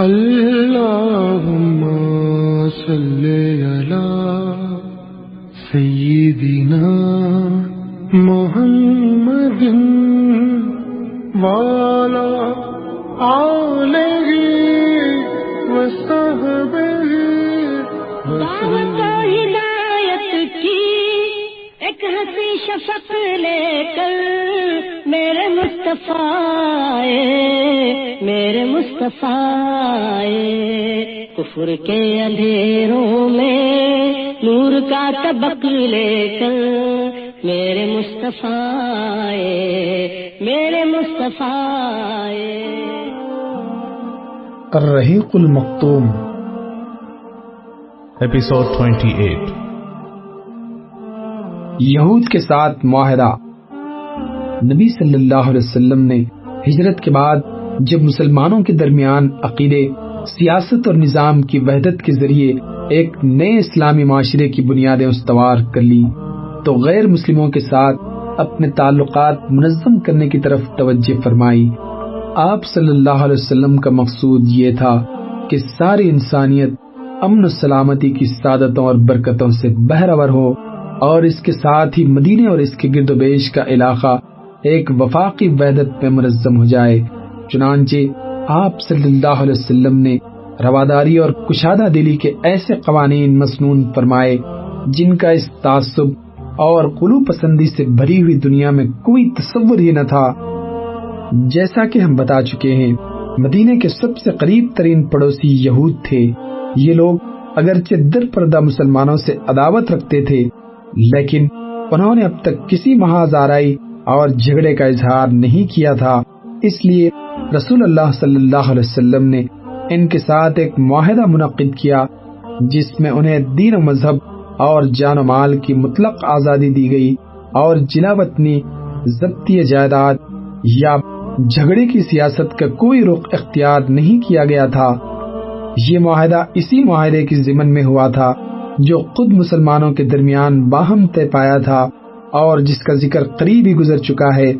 اللهم صل على سيدنا محمد وعلى آله وصحبه دعوت ہدایت کی ایک ہنسی شفق مصطفیٰ میرے مصطفیٰ۔ کفر کے اندھیروں میں نور کا طبق لے کر میرے مصطفیٰ میرے مصطفیٰ۔ الرحیق المختوم Episode 28 یہود کے ساتھ معاہدہ نبی صلی اللہ علیہ وسلم نے ہجرت کے بعد جب مسلمانوں کے درمیان عقیدے، سیاست اور نظام کی وحدت کے ذریعے ایک نئے اسلامی معاشرے کی بنیادیں استوار کر لی تو غیر مسلموں کے ساتھ اپنے تعلقات منظم کرنے کی طرف توجہ فرمائی۔ آپ صلی اللہ علیہ وسلم کا مقصود یہ تھا کہ ساری انسانیت امن و سلامتی کی سعادتوں اور برکتوں سے بہرور ہو اور اس کے ساتھ ہی مدینے اور اس کے گرد و بیش کا علاقہ ایک وفاقی وحدت میں منظم ہو جائے۔ چنانچہ آپ صلی اللہ علیہ وسلم نے رواداری اور کشادہ دلی کے ایسے قوانین مسنون فرمائے جن کا اس تعصب اور قلو پسندی سے بھری ہوئی دنیا میں کوئی تصور ہی نہ تھا۔ جیسا کہ ہم بتا چکے ہیں مدینے کے سب سے قریب ترین پڑوسی یہود تھے۔ یہ لوگ اگرچہ در پردہ مسلمانوں سے عداوت رکھتے تھے، لیکن انہوں نے اب تک کسی محاذ آرائی اور جھگڑے کا اظہار نہیں کیا تھا۔ اس لیے رسول اللہ صلی اللہ علیہ وسلم نے ان کے ساتھ ایک معاہدہ منعقد کیا، جس میں انہیں دین و مذہب اور جان و مال کی مطلق آزادی دی گئی اور جلا وطنی، ضبطی جائیداد یا جھگڑے کی سیاست کا کوئی رخ اختیار نہیں کیا گیا تھا۔ یہ معاہدہ اسی معاہدے کی ضمن میں ہوا تھا جو خود مسلمانوں کے درمیان باہم طے پایا تھا۔ اور جس کا ذکر قریب ہی گزر چکا ہے،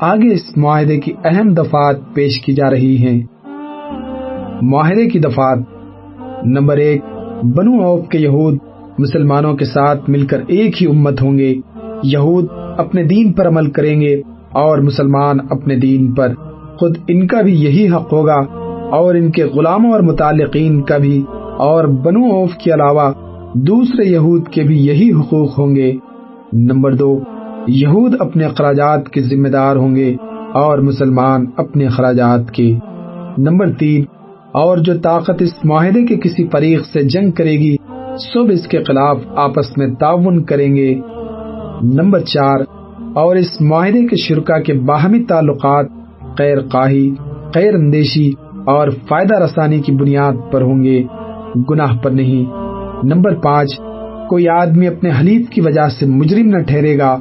آگے اس معاہدے کی اہم دفعات پیش کی جا رہی ہیں۔ معاہدے کی دفعات، نمبر ایک، بنو اوف کے یہود مسلمانوں کے ساتھ مل کر ایک ہی امت ہوں گے۔ یہود اپنے دین پر عمل کریں گے اور مسلمان اپنے دین پر۔ خود ان کا بھی یہی حق ہوگا اور ان کے غلاموں اور متعلقین کا بھی۔ اور بنو اوف کے علاوہ دوسرے یہود کے بھی یہی حقوق ہوں گے۔ نمبر دو، یہود اپنے اخراجات کے ذمہ دار ہوں گے اور مسلمان اپنے اخراجات کے۔ نمبر تین، اور جو طاقت اس معاہدے کے کسی فریق سے جنگ کرے گی، سب اس کے خلاف آپس میں تعاون کریں گے۔ نمبر چار، اور اس معاہدے کے شرکا کے باہمی تعلقات خیر قاہی خیر اندیشی اور فائدہ رسانی کی بنیاد پر ہوں گے، گناہ پر نہیں۔ نمبر پانچ کوئی آدمی اپنے حلیف کی وجہ سے مجرم نہ ٹھہرے گا۔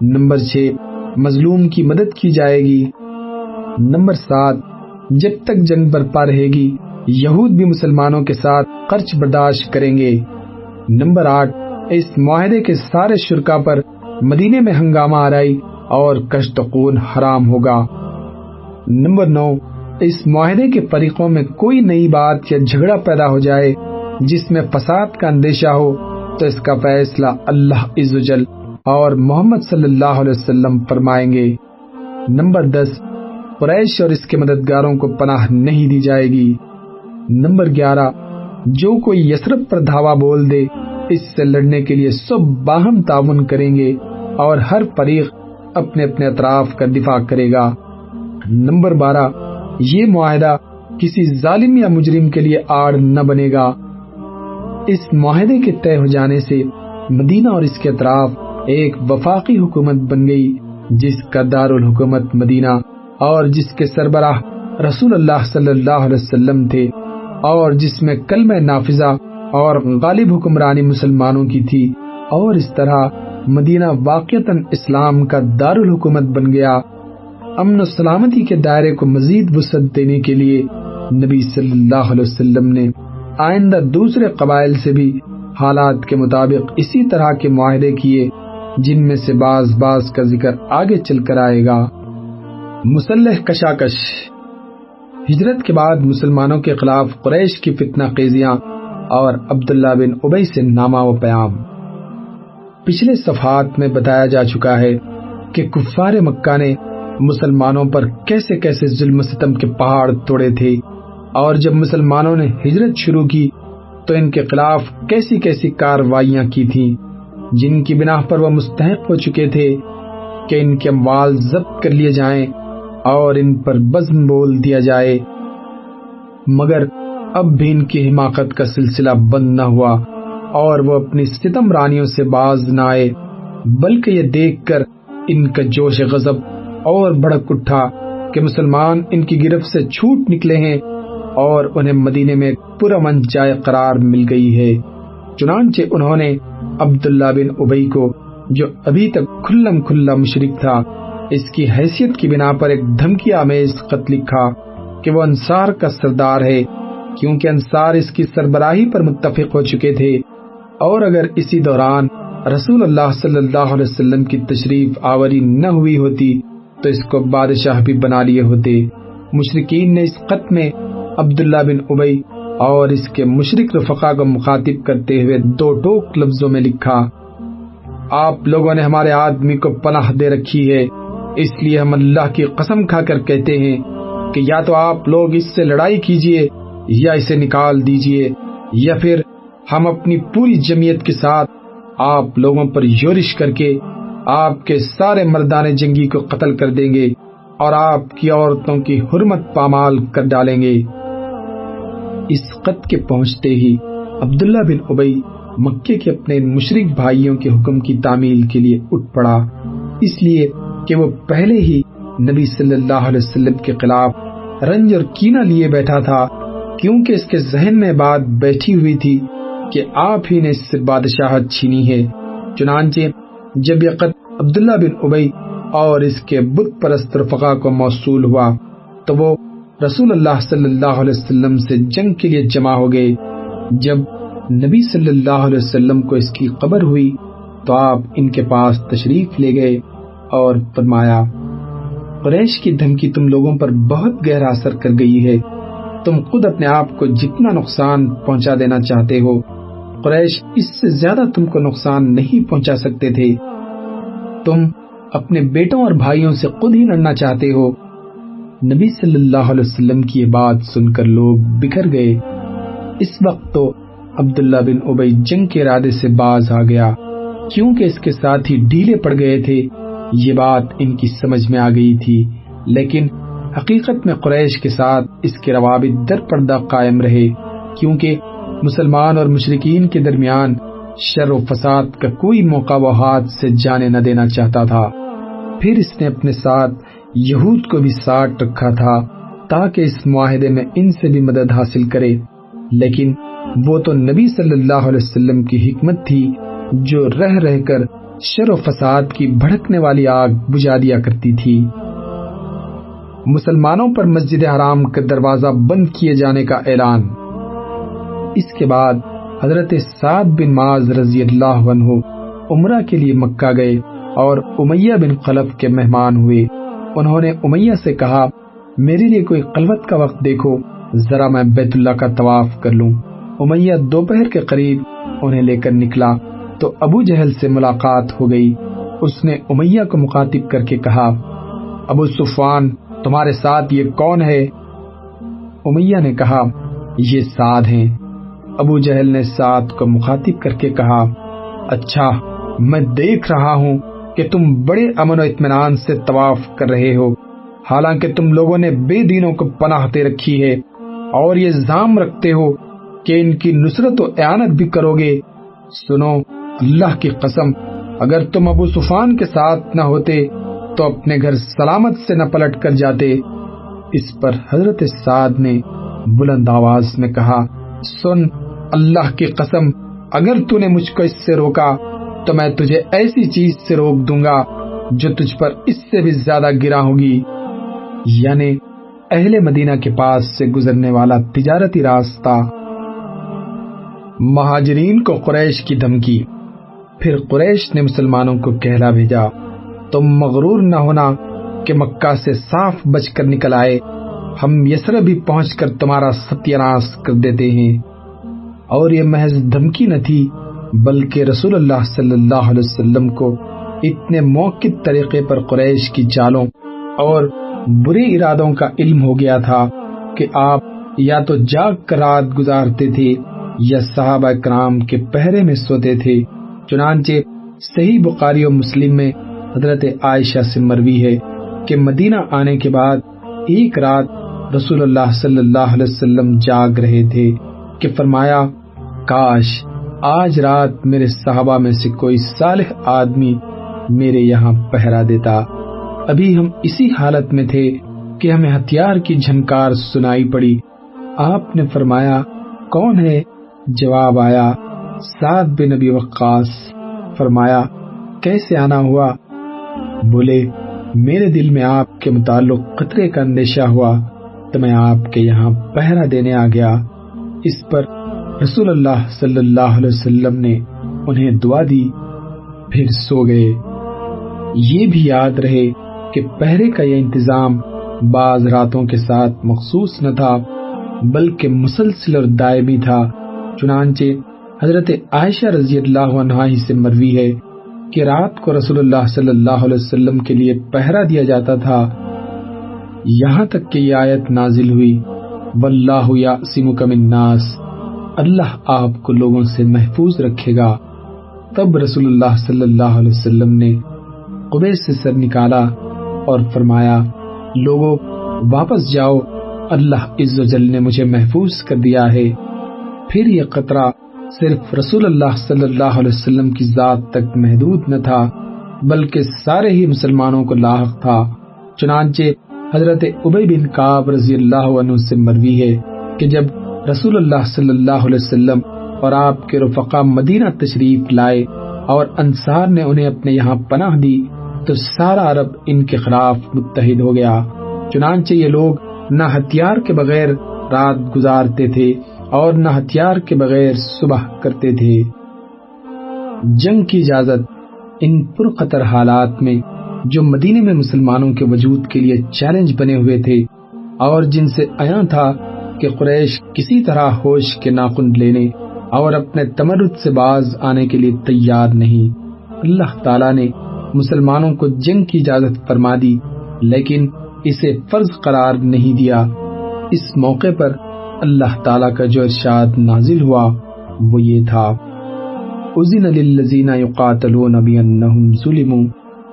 نمبر چھ، مظلوم کی مدد کی جائے گی۔ نمبر سات، جب تک جنگ برپا رہے گی، یہود بھی مسلمانوں کے ساتھ خرچ برداشت کریں گے۔ نمبر آٹھ، اس معاہدے کے سارے شرکا پر مدینے میں ہنگامہ آرائی اور کشت خون حرام ہوگا۔ نمبر نو، اس معاہدے کے فریقوں میں کوئی نئی بات یا جھگڑا پیدا ہو جائے جس میں فساد کا اندیشہ ہو تو اس کا فیصلہ اللہ عزوجل اور محمد صلی اللہ علیہ وسلم فرمائیں گے۔ نمبر دس، قریش اور اس کے مددگاروں کو پناہ نہیں دی جائے گی۔ نمبر گیارہ، جو کوئی یسرف پر دھاوا بول دے، اس سے لڑنے کے لیے سب باہم تعاون کریں گے اور ہر فریق اپنے اپنے اطراف کا دفاع کرے گا۔ نمبر بارہ، یہ معاہدہ کسی ظالم یا مجرم کے لیے آڑ نہ بنے گا۔ اس معاہدے کے طے ہو جانے سے مدینہ اور اس کے اطراف ایک وفاقی حکومت بن گئی، جس کا دار الحکومت مدینہ اور جس کے سربراہ رسول اللہ صلی اللہ علیہ وسلم تھے اور جس میں کلمہ نافذہ اور غالب حکمرانی مسلمانوں کی تھی اور اس طرح مدینہ واقعتاً اسلام کا دار الحکومت بن گیا۔ امن و سلامتی کے دائرے کو مزید وسعت دینے کے لیے نبی صلی اللہ علیہ وسلم نے آئندہ دوسرے قبائل سے بھی حالات کے مطابق اسی طرح کے معاہدے کیے، جن میں سے بعض بعض کا ذکر آگے چل کر آئے گا۔ مسلح کشاکش۔ ہجرت کے بعد مسلمانوں کے خلاف قریش کی فتنہ خیزیاں اور عبداللہ بن ابئی سے نامہ و پیام۔ پچھلے صفحات میں بتایا جا چکا ہے کہ کفار مکہ نے مسلمانوں پر کیسے کیسے ظلم ستم کے پہاڑ توڑے تھے۔ اور جب مسلمانوں نے ہجرت شروع کی تو ان کے خلاف کیسی کیسی کاروائیاں کی تھیں، جن کی بنا پر وہ مستحق ہو چکے تھے کہ ان کے اموال ضبط کر لیے جائیں اور ان پر بزم بول دیا جائے۔ مگر اب بھی ان کی حماقت کا سلسلہ بند نہ ہوا اور وہ اپنی ستم رانیوں سے باز نہ آئے، بلکہ یہ دیکھ کر ان کا جوش غضب اور بڑک اٹھا کہ مسلمان ان کی گرفت سے چھوٹ نکلے ہیں۔ اور انہیں مدینے میں پورا من جائے قرار مل گئی ہے۔ چنانچہ انہوں نے عبداللہ بن ابئی کو، جو ابھی تک کھلم کھلا مشرق تھا، اس کی حیثیت کی بنا پر ایک دھمکی آمیز خط لکھا کہ وہ انصار کا سردار ہے، کیونکہ انصار اس کی سربراہی پر متفق ہو چکے تھے۔ اور اگر اسی دوران رسول اللہ صلی اللہ علیہ وسلم کی تشریف آوری نہ ہوئی ہوتی، تو اس کو بادشاہ بھی بنا لیے ہوتے۔ مشرقین نے اس خط میں عبداللہ بن ابئی اور اس کے مشرق رفقا کو مخاطب کرتے ہوئے دو ٹوک لفظوں میں لکھا، آپ لوگوں نے ہمارے آدمی کو پناہ دے رکھی ہے، اس لیے ہم اللہ کی قسم کھا کر کہتے ہیں کہ یا تو آپ لوگ اس سے لڑائی کیجیے یا اسے نکال دیجیے، یا پھر ہم اپنی پوری جمعیت کے ساتھ آپ لوگوں پر یورش کر کے آپ کے سارے مردان جنگی کو قتل کر دیں گے اور آپ کی عورتوں کی حرمت پامال کر ڈالیں گے۔ اس خط کے پہنچتے ہی عبداللہ بن ابئی مکے کے اپنے مشرق بھائیوں کے حکم کی تعمیل کے لیے اٹھ پڑا۔ اس لیے کہ وہ پہلے ہی نبی صلی اللہ علیہ وسلم کے خلاف رنج اور کینہ لیے بیٹھا تھا، کیونکہ اس کے ذہن میں بات بیٹھی ہوئی تھی کہ آپ ہی نے اس سے بادشاہت چھینی ہے۔ چنانچہ جب یہ خط عبداللہ بن ابئی اور اس کے بت پرست رفقا کو موصول ہوا، تو وہ رسول اللہ صلی اللہ علیہ وسلم سے جنگ کے لیے جمع ہو گئے۔ جب نبی صلی اللہ علیہ وسلم کو اس کی خبر ہوئی تو آپ ان کے پاس تشریف لے گئے اور فرمایا، قریش کی دھمکی تم لوگوں پر بہت گہرا اثر کر گئی ہے۔ تم خود اپنے آپ کو جتنا نقصان پہنچا دینا چاہتے ہو، قریش اس سے زیادہ تم کو نقصان نہیں پہنچا سکتے تھے۔ تم اپنے بیٹوں اور بھائیوں سے خود ہی لڑنا چاہتے ہو۔ نبی صلی اللہ علیہ وسلم کی یہ بات سن کر لوگ بکھر گئے۔ اس وقت تو عبداللہ بن ابئی جنگ کے ارادے سے باز آ گیا۔ کیونکہ اس کے ساتھ ہی ڈھیلے پڑ گئے تھے، یہ بات ان کی سمجھ میں آ گئی تھی۔ لیکن حقیقت میں قریش کے ساتھ اس کے روابط در پردہ قائم رہے، کیونکہ مسلمان اور مشرقین کے درمیان شر و فساد کا کوئی موقع و ہاتھ سے جانے نہ دینا چاہتا تھا۔ پھر اس نے اپنے ساتھ یہود کو بھی ساتھ رکھا تھا تاکہ اس معاہدے میں ان سے بھی مدد حاصل کرے۔ لیکن وہ تو نبی صلی اللہ علیہ وسلم کی حکمت تھی جو رہ رہ کر شر و فساد کی بھڑکنے والی آگ بجھا دیا کرتی تھی۔ مسلمانوں پر مسجد حرام کا دروازہ بند کیے جانے کا اعلان۔ اس کے بعد حضرت سعد بن معاذ رضی اللہ عنہ عمرہ کے لیے مکہ گئے اور امیہ بن قلف کے مہمان ہوئے۔ انہوں نے امیہ سے کہا، میرے لیے کوئی قلوت کا وقت دیکھو، ذرا میں بیت اللہ کا طواف کر لوں. امیہ دوپہر کے قریب انہیں لے کر نکلا تو ابو جہل سے ملاقات ہو گئی۔ اس نے امیہ کو مخاطب کر کے کہا، ابو سفان تمہارے ساتھ یہ کون ہے؟ امیہ نے کہا، یہ سعد ہیں۔ ابو جہل نے سعد کو مخاطب کر کے کہا اچھا میں دیکھ رہا ہوں۔ کہ تم بڑے امن و اطمینان سے طواف کر رہے ہو۔ حالانکہ تم لوگوں نے بے دینوں کو پناہ دے رکھی ہے اور یہ الزام رکھتے ہو کہ ان کی نصرت و اعانت بھی کرو گے۔ سنو، اللہ کی قسم، اگر تم ابو سفان کے ساتھ نہ ہوتے تو اپنے گھر سلامت سے نہ پلٹ کر جاتے۔ اس پر حضرت سعد نے بلند آواز میں کہا، سن، اللہ کی قسم، اگر تو نے مجھ کو اس سے روکا تو میں تجھے ایسی چیز سے روک دوں گا جو تجھ پر اس سے بھی زیادہ گرا ہوگی۔ یعنی اہل مدینہ کے پاس سے گزرنے والا تجارتی راستہ۔ مہاجرین کو قریش کی دھمکی۔ پھر قریش نے مسلمانوں کو کہلا بھیجا۔ تم مغرور نہ ہونا کہ مکہ سے صاف بچ کر نکل آئے۔ ہم یسر بھی پہنچ کر تمہارا ستیہ ناش کر دیتے ہیں۔ اور یہ محض دھمکی نہ تھی بلکہ رسول اللہ صلی اللہ علیہ وسلم کو اتنے موقع طریقے پر قریش کی چالوں اور برے ارادوں کا علم ہو گیا تھا کہ آپ یا تو جاگ کر رات گزارتے تھے یا صحابہ کرام کے پہرے میں سوتے تھے، چنانچہ صحیح بخاری و مسلم میں حضرت عائشہ سے مروی ہے کہ مدینہ آنے کے بعد ایک رات رسول اللہ صلی اللہ علیہ وسلم جاگ رہے تھے کہ فرمایا، کاش آج رات میرے صحابہ میں سے کوئی صالح آدمی میرے یہاں پہرا دیتا۔ ابھی ہم اسی حالت میں تھے کہ ہمیں ہتھیار کی جھنکار سنائی پڑی۔ آپ نے فرمایا، کون ہے؟ جواب آیا، سعد بن نبی وقاص۔ فرمایا، کیسے آنا ہوا؟ بولے، میرے دل میں آپ کے متعلق خطرے کا اندیشہ ہوا تو میں آپ کے یہاں پہرا دینے آ گیا۔ اس پر رسول اللہ صلی اللہ علیہ وسلم نے انہیں دعا دی، پھر سو گئے۔ یہ بھی یاد رہے کہ پہرے کا یہ انتظام بعض راتوں کے ساتھ مخصوص نہ تھا، بلکہ مسلسل اور دائمی تھا۔ چنانچہ حضرت عائشہ رضی اللہ عنہ ہی سے مروی ہے کہ رات کو رسول اللہ صلی اللہ علیہ وسلم کے لیے پہرا دیا جاتا تھا۔ یہاں تک کہ یہ آیت نازل ہوئی، واللہ یعصمک من الناس اللہ آپ کو لوگوں سے محفوظ رکھے گا۔ تب رسول اللہ صلی اللہ علیہ وسلم نے قبیس سے سر نکالا اور فرمایا، لوگوں، واپس جاؤ، اللہ عز و جل نے مجھے محفوظ کر دیا ہے۔ پھر یہ قطرہ صرف رسول اللہ صلی اللہ علیہ وسلم کی ذات تک محدود نہ تھا، بلکہ سارے ہی مسلمانوں کو لاحق تھا۔ چنانچہ حضرت عبی بن کعب رضی اللہ عنہ سے مروی ہے کہ جب رسول اللہ صلی اللہ علیہ وسلم اور آپ کے رفقا مدینہ تشریف لائے اور انصار نے انہیں اپنے یہاں پناہ دی تو سارا عرب ان کے خلاف متحد ہو گیا۔ چنانچہ یہ لوگ نہ ہتھیار کے بغیر رات گزارتے تھے اور نہ ہتھیار کے بغیر صبح کرتے تھے۔ جنگ کی اجازت ان پرخطر حالات میں جو مدینے میں مسلمانوں کے وجود کے لیے چیلنج بنے ہوئے تھے اور جن سے آیا تھا کہ قریش کسی طرح ہوش کے ناخن لینے اور اپنے تمرد سے باز آنے کے لیے تیار نہیں۔ اللہ تعالیٰ نے مسلمانوں کو جنگ کی اجازت فرما دی، لیکن اسے فرض قرار نہیں دیا۔ اس موقع پر اللہ تعالیٰ کا جو ارشاد نازل ہوا، وہ یہ تھا۔ اذن للذین یقاتلون بانہم ظلموا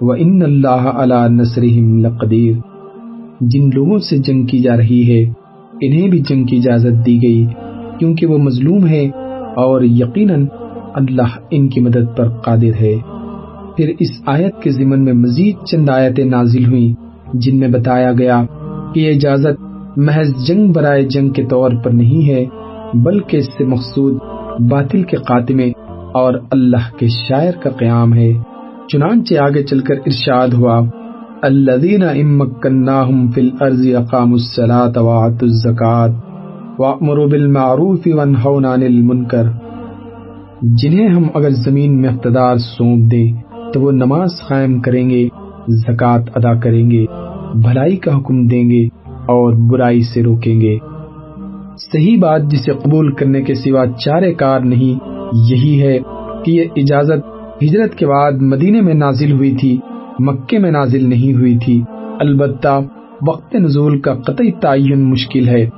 وان اللہ علی نصرہم لقدیر جن لوگوں سے جنگ کی جا رہی ہے انہیں بھی جنگ کی اجازت دی گئی، کیونکہ وہ مظلوم ہے اور یقیناً اللہ ان کی مدد پر قادر ہے۔ پھر اس آیت کے ضمن میں مزید چند آیتیں نازل ہوئیں، جن میں بتایا گیا کہ یہ اجازت محض جنگ برائے جنگ کے طور پر نہیں ہے، بلکہ اس سے مقصود باطل کے خاتمے اور اللہ کے شاعر کا قیام ہے۔ چنانچہ آگے چل کر ارشاد ہوا۔ الذین امکناہم فی الارض اقاموا الصلاة وآتوا الزکاة وامروا بالمعروف وانہون عن المنکر۔ جنہیں ہم اگر زمین میں اقتدار سونپ دیں تو وہ نماز قائم کریں گے زکوٰۃ ادا کریں گے، بھلائی کا حکم دیں گے اور برائی سے روکیں گے۔ صحیح بات جسے قبول کرنے کے سوا چارے کار نہیں، یہی ہے کہ یہ اجازت ہجرت کے بعد مدینے میں نازل ہوئی تھی۔ مکے میں نازل نہیں ہوئی تھی۔ البتہ وقت نزول کا قطعی تعین مشکل ہے۔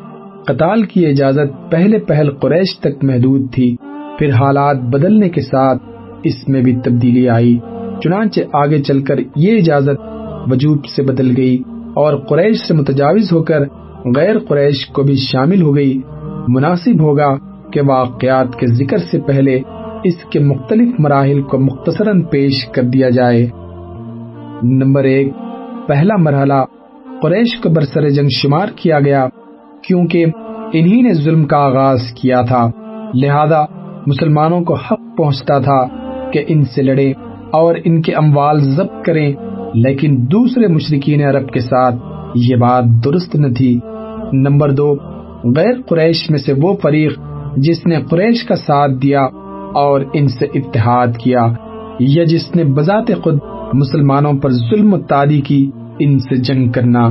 قتال کی اجازت پہلے پہل قریش تک محدود تھی۔ پھر حالات بدلنے کے ساتھ اس میں بھی تبدیلی آئی۔ چنانچہ آگے چل کر یہ اجازت وجوب سے بدل گئی اور قریش سے متجاوز ہو کر غیر قریش کو بھی شامل ہو گئی۔ مناسب ہوگا کہ واقعات کے ذکر سے پہلے اس کے مختلف مراحل کو مختصراً پیش کر دیا جائے۔ نمبر ایک، پہلا مرحلہ، قریش کو برسر جنگ شمار کیا گیا کیونکہ انہی نے ظلم کا آغاز کیا تھا۔ لہذا مسلمانوں کو حق پہنچتا تھا کہ ان سے لڑیں اور ان کے اموال ضبط کریں۔ لیکن دوسرے مشرقین عرب کے ساتھ یہ بات درست نہ تھی۔ نمبر دو، غیر قریش میں سے وہ فریق جس نے قریش کا ساتھ دیا اور ان سے اتحاد کیا یا جس نے بذات خود مسلمانوں پر ظلم و تاری کی ان سے جنگ کرنا۔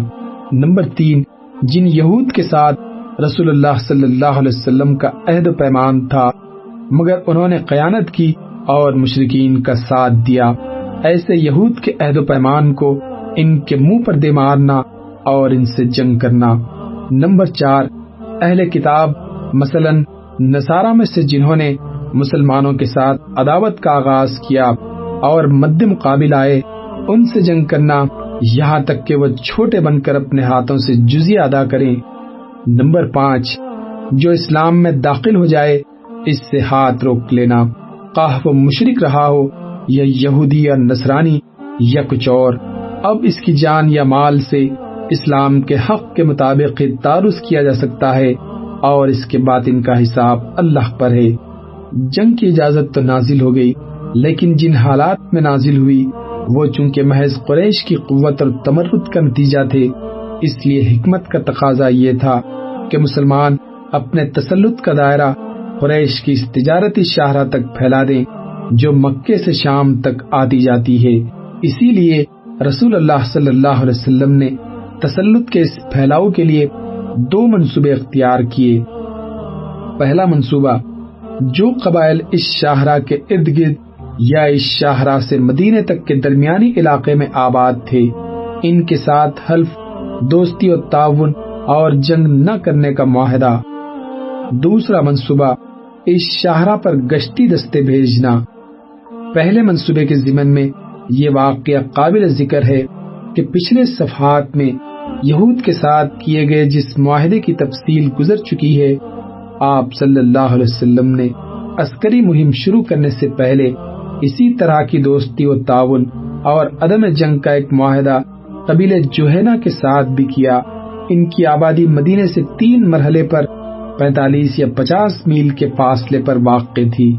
نمبر تین، جن یہود کے ساتھ رسول اللہ صلی اللہ علیہ وسلم کا عہد و پیمان تھا، مگر انہوں نے قیانت کی اور مشرقین کا ساتھ دیا۔ ایسے یہود کے عہد و پیمان کو ان کے منہ پر دے مارنا اور ان سے جنگ کرنا۔ نمبر چار، اہل کتاب، مثلا نصارہ میں سے جنہوں نے مسلمانوں کے ساتھ عداوت کا آغاز کیا۔ اور مد مقابل آئے، ان سے جنگ کرنا، یہاں تک کہ وہ چھوٹے بن کر اپنے ہاتھوں سے جزیہ ادا کریں۔ نمبر پانچ، جو اسلام میں داخل ہو جائے، اس سے ہاتھ روک لینا۔ قاہ وہ مشرق رہا ہو، یا یہودی یا نصرانی یا کچھ اور۔ اب اس کی جان یا مال سے اسلام کے حق کے مطابق تعارف کیا جا سکتا ہے، اور اس کے بعد ان کا حساب اللہ پر ہے۔ جنگ کی اجازت تو نازل ہو گئی۔ لیکن جن حالات میں نازل ہوئی، وہ چونکہ محض قریش کی قوت اور تمرد کا نتیجہ تھے، اس لیے حکمت کا تقاضا یہ تھا کہ مسلمان اپنے تسلط کا دائرہ قریش کی اس تجارتی شاہراہ تک پھیلا دیں، جو مکے سے شام تک آتی جاتی ہے۔ اسی لیے رسول اللہ صلی اللہ علیہ وسلم نے تسلط کے اس پھیلاؤ کے لیے دو منصوبے اختیار کیے۔ پہلا منصوبہ، جو قبائل اس شاہراہ کے ارد گرد یا اس شاہراہ سے مدینے تک کے درمیانی علاقے میں آباد تھے۔ ان کے ساتھ حلف، دوستی اور تعاون اور جنگ نہ کرنے کا معاہدہ۔ دوسرا منصوبہ، اس شاہراہ پر گشتی دستے بھیجنا۔ پہلے منصوبے کے ضمن میں یہ واقعہ قابل ذکر ہے کہ پچھلے صفحات میں یہود کے ساتھ کیے گئے جس معاہدے کی تفصیل گزر چکی ہے، آپ صلی اللہ علیہ وسلم نے عسکری مہم شروع کرنے سے پہلے اسی طرح کی دوستی و تعاون اور عدم جنگ کا ایک معاہدہ قبیل جوہینا کے ساتھ بھی کیا۔ ان کی آبادی مدینے سے تین مرحلے پر پینتالیس یا پچاس میل کے فاصلے پر واقع تھی۔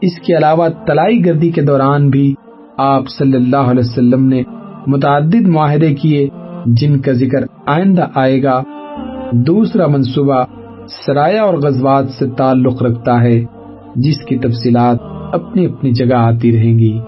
اس کے علاوہ تلائی گردی کے دوران بھی آپ صلی اللہ علیہ وسلم نے متعدد معاہدے کیے، جن کا ذکر آئندہ آئے گا۔ دوسرا منصوبہ سرایہ اور غزوات سے تعلق رکھتا ہے، جس کی تفصیلات اپنی اپنی جگہ آتی رہیں گی۔